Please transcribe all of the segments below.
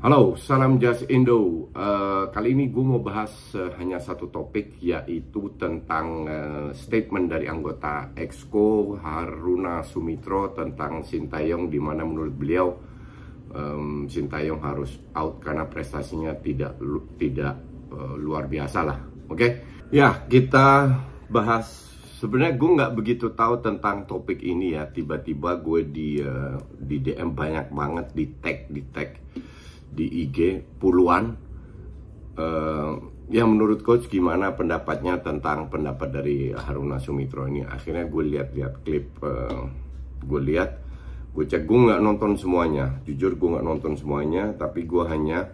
Halo, salam Jas Indo. Uh, kali ini gue mau bahas uh, hanya satu topik yaitu tentang uh, statement dari anggota Exco Haruna Sumitro tentang Sintayong di mana menurut beliau um, Sintayong harus out karena prestasinya tidak tidak uh, luar biasa lah. Oke, okay? ya kita bahas. Sebenarnya gue nggak begitu tahu tentang topik ini ya. Tiba-tiba gue di uh, di DM banyak banget di tag di tag di IG puluhan. Uh, ya menurut coach gimana pendapatnya tentang pendapat dari Haruna Sumitro ini? Akhirnya gue lihat-lihat klip uh, gue lihat gue cek gue nggak nonton semuanya. Jujur gue nggak nonton semuanya tapi gue hanya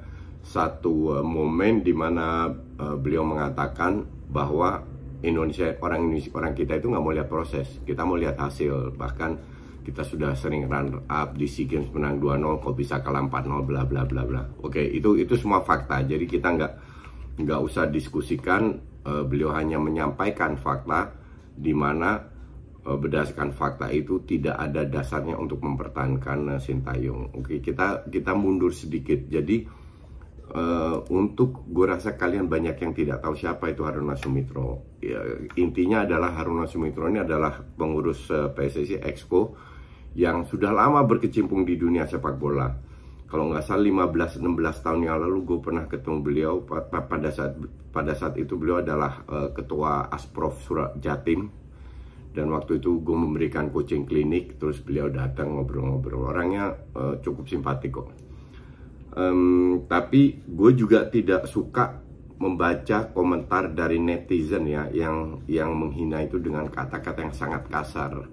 satu uh, momen di mana uh, beliau mengatakan bahwa Indonesia orang Indonesia orang kita itu nggak mau lihat proses. Kita mau lihat hasil. Bahkan kita sudah sering run up di SEA Games menang 2-0 kok bisa kalah 4-0 bla bla bla bla. Oke, itu itu semua fakta. Jadi kita nggak nggak usah diskusikan uh, beliau hanya menyampaikan fakta di mana uh, berdasarkan fakta itu tidak ada dasarnya untuk mempertahankan uh, Sintayong. Oke, kita kita mundur sedikit. Jadi Uh, untuk gue rasa kalian banyak yang tidak tahu siapa itu Haruna Sumitro. Ya, intinya adalah Haruna Sumitro ini adalah pengurus uh, PSSI Exco yang sudah lama berkecimpung di dunia sepak bola. Kalau nggak salah 15-16 tahun yang lalu gue pernah ketemu beliau pada saat pada saat itu beliau adalah uh, ketua Asprof Surat Jatim dan waktu itu gue memberikan coaching klinik terus beliau datang ngobrol-ngobrol orangnya uh, cukup simpatik kok. Um, tapi gue juga tidak suka membaca komentar dari netizen ya yang yang menghina itu dengan kata-kata yang sangat kasar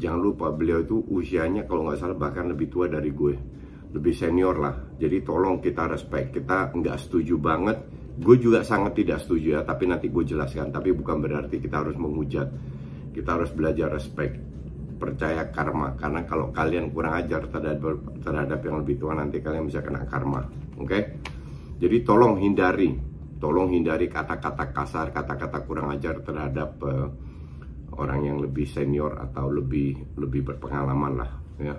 jangan lupa beliau itu usianya kalau nggak salah bahkan lebih tua dari gue. Lebih senior lah. Jadi tolong kita respect. Kita nggak setuju banget. Gue juga sangat tidak setuju ya tapi nanti gue jelaskan. Tapi bukan berarti kita harus menghujat. Kita harus belajar respect. Percaya karma. Karena kalau kalian kurang ajar terhadap terhadap yang lebih tua nanti kalian bisa kena karma. Oke? Okay? jadi tolong hindari. Tolong hindari kata-kata kasar kata-kata kurang ajar terhadap uh, orang yang lebih senior atau lebih lebih berpengalaman lah ya.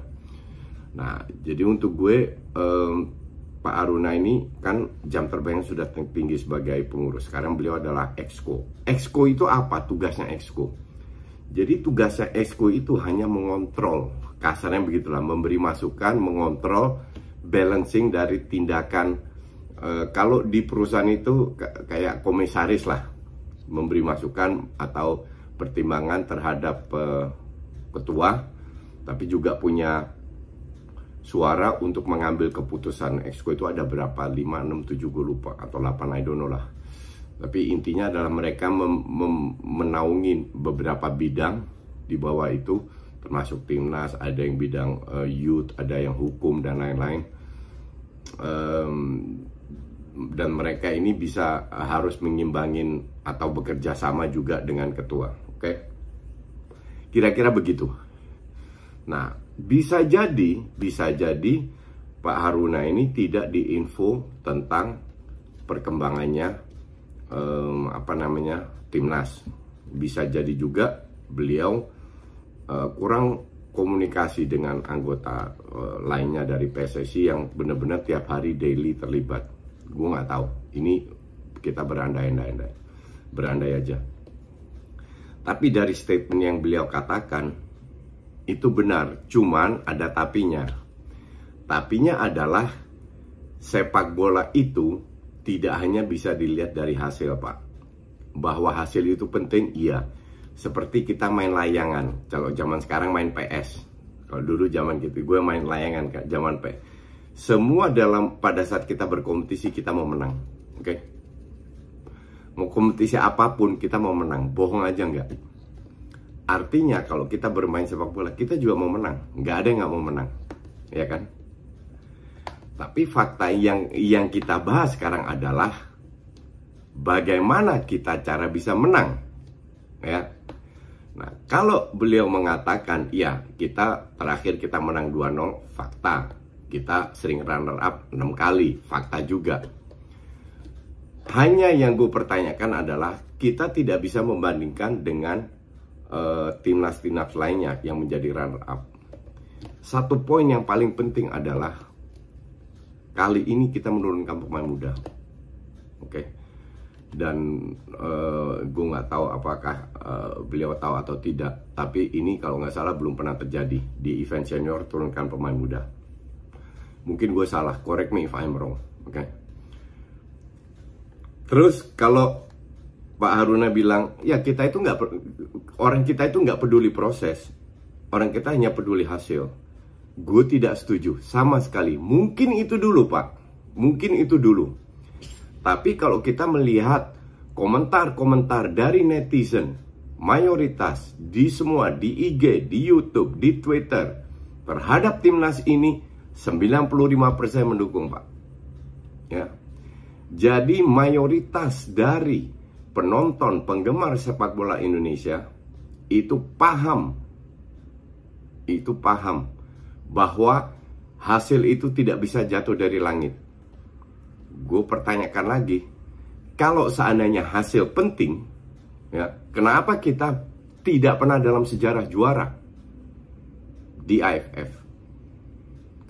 Nah, jadi untuk gue um, Pak Aruna ini kan jam terbang sudah tinggi sebagai pengurus. Sekarang beliau adalah exco. Exco itu apa tugasnya exco? Jadi tugasnya exco itu hanya mengontrol, kasarnya begitulah, memberi masukan, mengontrol balancing dari tindakan uh, kalau di perusahaan itu kayak komisaris lah, memberi masukan atau pertimbangan terhadap uh, ketua, tapi juga punya suara untuk mengambil keputusan exco itu ada berapa? 5, 6, 7 gue lupa atau 8 I don't know lah. Tapi intinya adalah mereka mem, menaungi beberapa bidang di bawah itu termasuk timnas ada yang bidang uh, youth ada yang hukum dan lain-lain. Um, dan mereka ini bisa harus mengimbangin atau bekerja sama juga dengan ketua Oke. Kira-kira begitu. Nah, bisa jadi, bisa jadi Pak Haruna ini tidak diinfo tentang perkembangannya um, apa namanya timnas. Bisa jadi juga beliau uh, kurang komunikasi dengan anggota uh, lainnya dari PSSI yang benar-benar tiap hari daily terlibat. Gue nggak tahu. Ini kita berandai-andai, berandai aja. Tapi dari statement yang beliau katakan itu benar, cuman ada tapinya. Tapinya adalah sepak bola itu tidak hanya bisa dilihat dari hasil, Pak. Bahwa hasil itu penting, iya. seperti kita main layangan. Kalau zaman sekarang main PS. Kalau dulu zaman gitu, gue main layangan kak, zaman PS. Semua dalam pada saat kita berkompetisi kita mau menang, oke? Okay? Mau kompetisi apa pun kita mau menang, bohong aja nggak? Artinya kalau kita bermain sepak bola kita juga mau menang, nggak ada yang nggak mau menang, ya kan? Tapi fakta yang yang kita bahas sekarang adalah bagaimana kita cara bisa menang. Ya. Nah, kalau beliau mengatakan, ya kita terakhir kita menang 2-0, fakta. Kita sering runner up 6 kali, fakta juga. Hanya yang gue pertanyakan adalah kita tidak bisa membandingkan dengan uh, timnas-timnas lainnya yang menjadi runner up. Satu poin yang paling penting adalah kali ini kita menurunkan pemain muda. Oke. Okay? Dan uh, gue nggak tahu apakah uh, beliau tahu atau tidak. Tapi ini kalau nggak salah belum pernah terjadi di event senior turunkan pemain muda. Mungkin gue salah. Correct me if I'm wrong. Oke. Okay? Terus kalau Pak Haruna bilang, ya kita itu nggak orang kita itu nggak peduli proses, orang kita hanya peduli hasil. Gue tidak setuju sama sekali. Mungkin itu dulu, Pak. Mungkin itu dulu. Tapi kalau kita melihat komentar-komentar dari netizen, mayoritas di semua di IG, di YouTube, di Twitter terhadap timnas ini 95% mendukung, Pak. Ya. Jadi mayoritas dari penonton penggemar sepak bola Indonesia itu paham itu paham bahwa hasil itu tidak bisa jatuh dari langit. Gue pertanyakan lagi, kalau seandainya hasil penting, ya, kenapa kita tidak pernah dalam sejarah juara di AFF?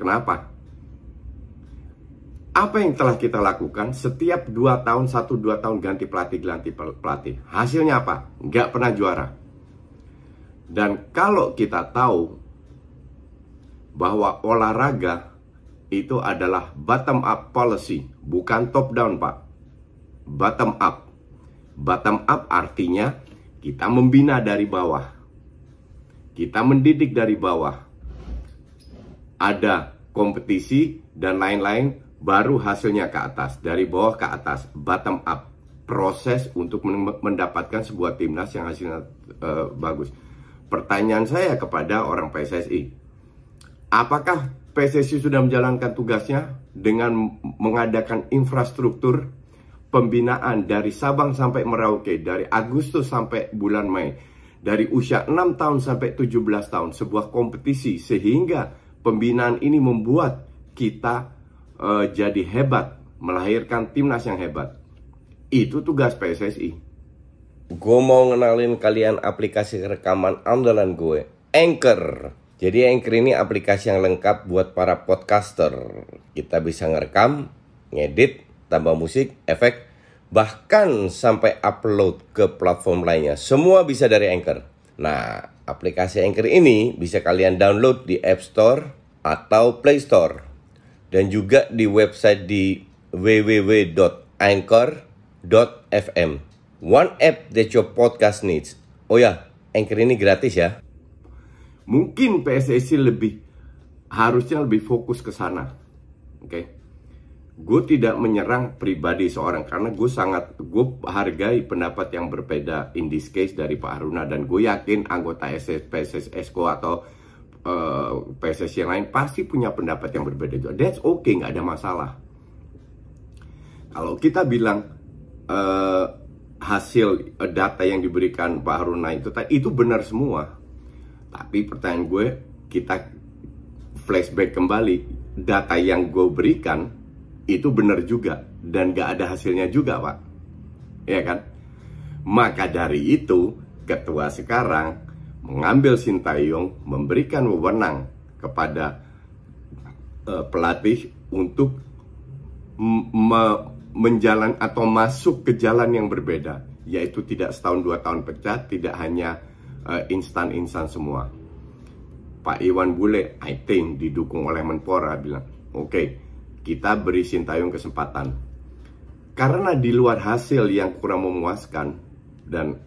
Kenapa? Apa yang telah kita lakukan setiap dua tahun, satu dua tahun ganti pelatih, ganti pelatih. Hasilnya apa? Nggak pernah juara. Dan kalau kita tahu bahwa olahraga itu adalah bottom up policy, bukan top down, Pak. Bottom up. Bottom up artinya kita membina dari bawah. Kita mendidik dari bawah. Ada kompetisi dan lain-lain baru hasilnya ke atas, dari bawah ke atas, bottom up. Proses untuk mendapatkan sebuah timnas yang hasilnya uh, bagus. Pertanyaan saya kepada orang PSSI, Apakah PSSI sudah menjalankan tugasnya dengan mengadakan infrastruktur pembinaan dari Sabang sampai Merauke, dari Agustus sampai bulan Mei, dari usia 6 tahun sampai 17 tahun, sebuah kompetisi sehingga pembinaan ini membuat kita uh, jadi hebat, melahirkan timnas yang hebat. Itu tugas PSSI. Gue mau ngenalin kalian aplikasi rekaman andalan gue, Anchor. Jadi Anchor ini aplikasi yang lengkap buat para podcaster. Kita bisa ngerekam, ngedit, tambah musik, efek, bahkan sampai upload ke platform lainnya. Semua bisa dari Anchor. Nah, aplikasi Anchor ini bisa kalian download di App Store atau Play Store. Dan juga di website di www.anchor.fm. One app that your podcast needs. Oh ya, Anchor ini gratis ya. Mungkin PSSI lebih harusnya lebih fokus ke sana. Oke. Okay? Gue tidak menyerang pribadi seorang karena gue sangat gue hargai pendapat yang berbeda in this case dari Pak Haruna dan gue yakin anggota SS, PSS Esko atau uh, eh, PSSI yang lain pasti punya pendapat yang berbeda juga. That's okay, nggak ada masalah. Kalau kita bilang uh, hasil data yang diberikan Pak Haruna itu itu benar semua tapi pertanyaan gue, kita flashback kembali, data yang gue berikan itu benar juga dan gak ada hasilnya juga, Pak. Ya kan? Maka dari itu, ketua sekarang mengambil Sintayong, memberikan wewenang kepada uh, pelatih untuk me menjalan atau masuk ke jalan yang berbeda, yaitu tidak setahun dua tahun pecah, tidak hanya uh, instan-instan semua. Pak Iwan Bule, I think didukung oleh Menpora bilang, oke, okay, kita beri Sintayong kesempatan. Karena di luar hasil yang kurang memuaskan dan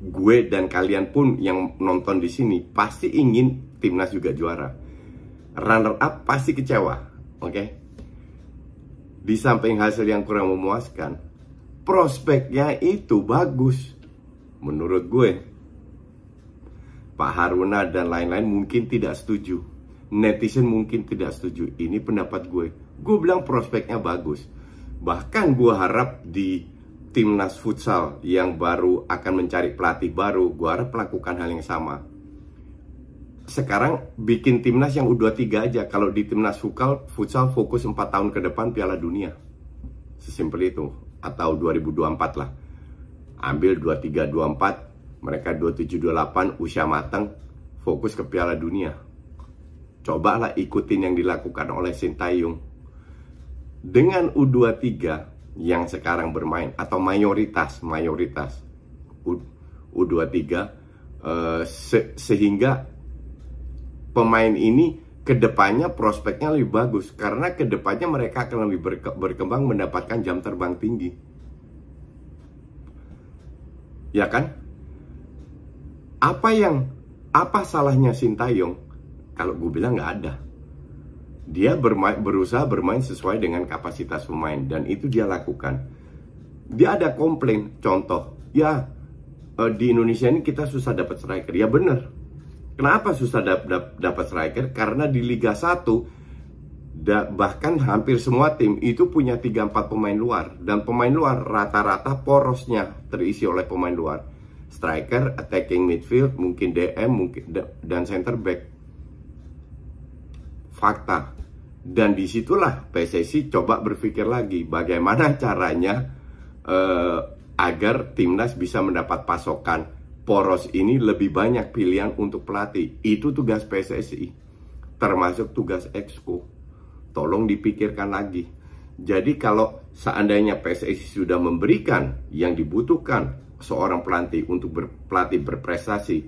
gue dan kalian pun yang nonton di sini pasti ingin timnas juga juara. Runner up pasti kecewa, oke? Okay? Di samping hasil yang kurang memuaskan, prospeknya itu bagus menurut gue. Pak Haruna dan lain-lain mungkin tidak setuju. Netizen mungkin tidak setuju. Ini pendapat gue. Gue bilang prospeknya bagus. Bahkan gue harap di timnas futsal yang baru akan mencari pelatih baru, gue harap melakukan hal yang sama. Sekarang bikin timnas yang U23 aja. Kalau di timnas futsal, futsal fokus 4 tahun ke depan Piala Dunia. Sesimpel itu. Atau 2024 lah. Ambil 23, 24, mereka 27, 28, usia matang, fokus ke Piala Dunia. Cobalah ikutin yang dilakukan oleh Sintayong. Dengan U23, yang sekarang bermain atau mayoritas mayoritas U, U23 uh, eh, se sehingga pemain ini ke depannya prospeknya lebih bagus karena ke depannya mereka akan lebih berke berkembang mendapatkan jam terbang tinggi. Ya kan? Apa yang apa salahnya Sintayong? Kalau gue bilang nggak ada dia bermain, berusaha bermain sesuai dengan kapasitas pemain dan itu dia lakukan. Dia ada komplain, contoh, ya eh, di Indonesia ini kita susah dapat striker. Ya benar. Kenapa susah dap, dap, dapat striker? Karena di Liga 1 da, bahkan hampir semua tim itu punya 3-4 pemain luar dan pemain luar rata-rata porosnya terisi oleh pemain luar. Striker, attacking midfield, mungkin DM, mungkin dan center back. Fakta, dan di situlah PSSI coba berpikir lagi bagaimana caranya uh, agar timnas bisa mendapat pasokan poros ini lebih banyak pilihan untuk pelatih. Itu tugas PSSI, termasuk tugas Exco. Tolong dipikirkan lagi. Jadi kalau seandainya PSSI sudah memberikan yang dibutuhkan seorang pelatih untuk ber, pelatih berprestasi,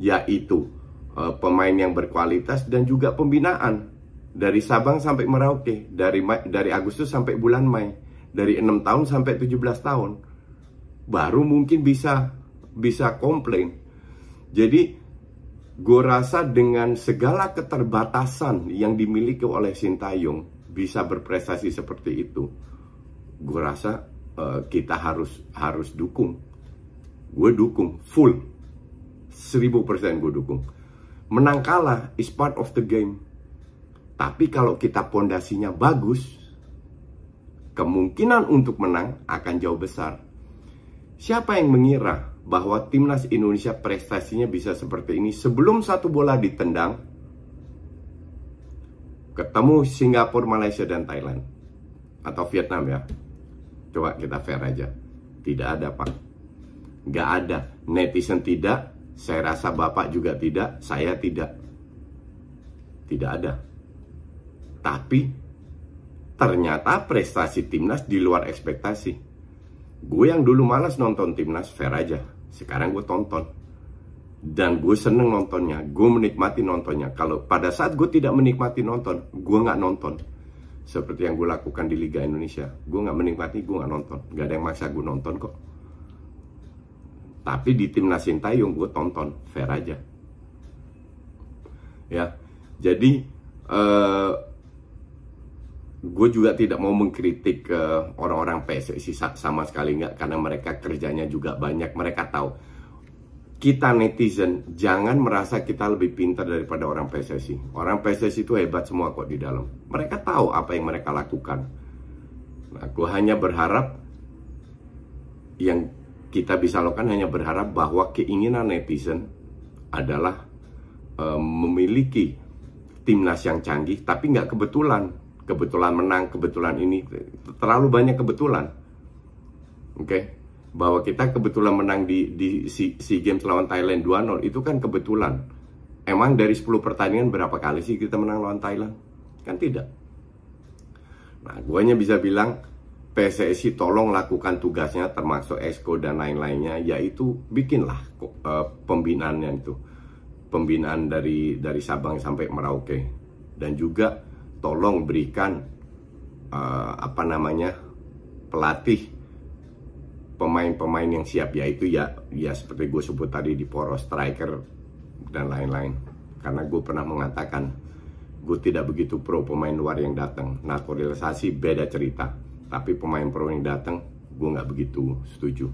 yaitu uh, pemain yang berkualitas dan juga pembinaan dari Sabang sampai Merauke, dari dari Agustus sampai bulan Mei, dari 6 tahun sampai 17 tahun. Baru mungkin bisa bisa komplain. Jadi gue rasa dengan segala keterbatasan yang dimiliki oleh Sintayong bisa berprestasi seperti itu. Gue rasa uh, kita harus harus dukung. Gue dukung full. 1000% gue dukung. Menang kalah is part of the game tapi kalau kita pondasinya bagus, kemungkinan untuk menang akan jauh besar. Siapa yang mengira bahwa timnas Indonesia prestasinya bisa seperti ini sebelum satu bola ditendang ketemu Singapura, Malaysia dan Thailand atau Vietnam ya. Coba kita fair aja. Tidak ada pak. Gak ada. Netizen tidak. Saya rasa bapak juga tidak. Saya tidak. Tidak ada. Tapi ternyata prestasi timnas di luar ekspektasi. Gue yang dulu malas nonton timnas, fair aja. Sekarang gue tonton. Dan gue seneng nontonnya, gue menikmati nontonnya. Kalau pada saat gue tidak menikmati nonton, gue nggak nonton. Seperti yang gue lakukan di Liga Indonesia. Gue nggak menikmati, gue nggak nonton. Gak ada yang maksa gue nonton kok. Tapi di timnas Sintayong gue tonton, fair aja. Ya, jadi uh, gue juga tidak mau mengkritik uh, orang-orang PSSI sama sekali nggak karena mereka kerjanya juga banyak mereka tahu. Kita netizen jangan merasa kita lebih pintar daripada orang PSSI orang PSSI itu hebat semua kok di dalam. Mereka tahu apa yang mereka lakukan. Nah gue hanya berharap yang kita bisa lakukan hanya berharap bahwa keinginan netizen adalah uh, memiliki timnas yang canggih tapi nggak kebetulan kebetulan menang, kebetulan ini terlalu banyak kebetulan. Oke. Okay? Bahwa kita kebetulan menang di di si Games lawan Thailand 2-0 itu kan kebetulan. Emang dari 10 pertandingan berapa kali sih kita menang lawan Thailand? Kan tidak. Nah, gue hanya bisa bilang PSSI tolong lakukan tugasnya termasuk Esko dan lain-lainnya yaitu bikinlah uh, pembinaannya itu. Pembinaan dari dari Sabang sampai Merauke dan juga tolong berikan uh, apa namanya pelatih pemain-pemain yang siap. Yaitu ya ya seperti gue sebut tadi di poros striker dan lain-lain. Karena gue pernah mengatakan gue tidak begitu pro pemain luar yang datang. Naturalisasi beda cerita. Tapi pemain pro yang datang gue nggak begitu setuju.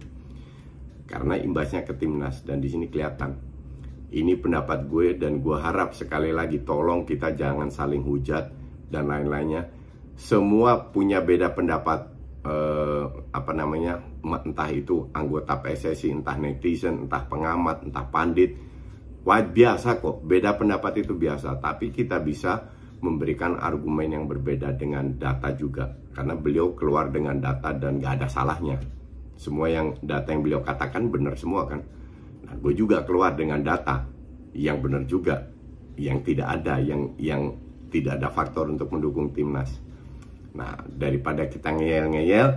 Karena imbasnya ke timnas dan di sini kelihatan. Ini pendapat gue dan gue harap sekali lagi tolong kita jangan saling hujat dan lain-lainnya. Semua punya beda pendapat eh, apa namanya entah itu anggota PSSI entah netizen entah pengamat entah pandit. Wah biasa kok beda pendapat itu biasa. Tapi kita bisa memberikan argumen yang berbeda dengan data juga. Karena beliau keluar dengan data dan gak ada salahnya. Semua yang data yang beliau katakan benar semua kan. Nah gue juga keluar dengan data yang benar juga. Yang tidak ada yang yang tidak ada faktor untuk mendukung timnas Nah, daripada kita ngeyel-ngeyel,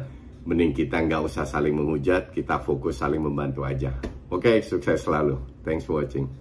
mending kita nggak usah saling menghujat, kita fokus saling membantu aja. Oke, okay, sukses selalu. Thanks for watching.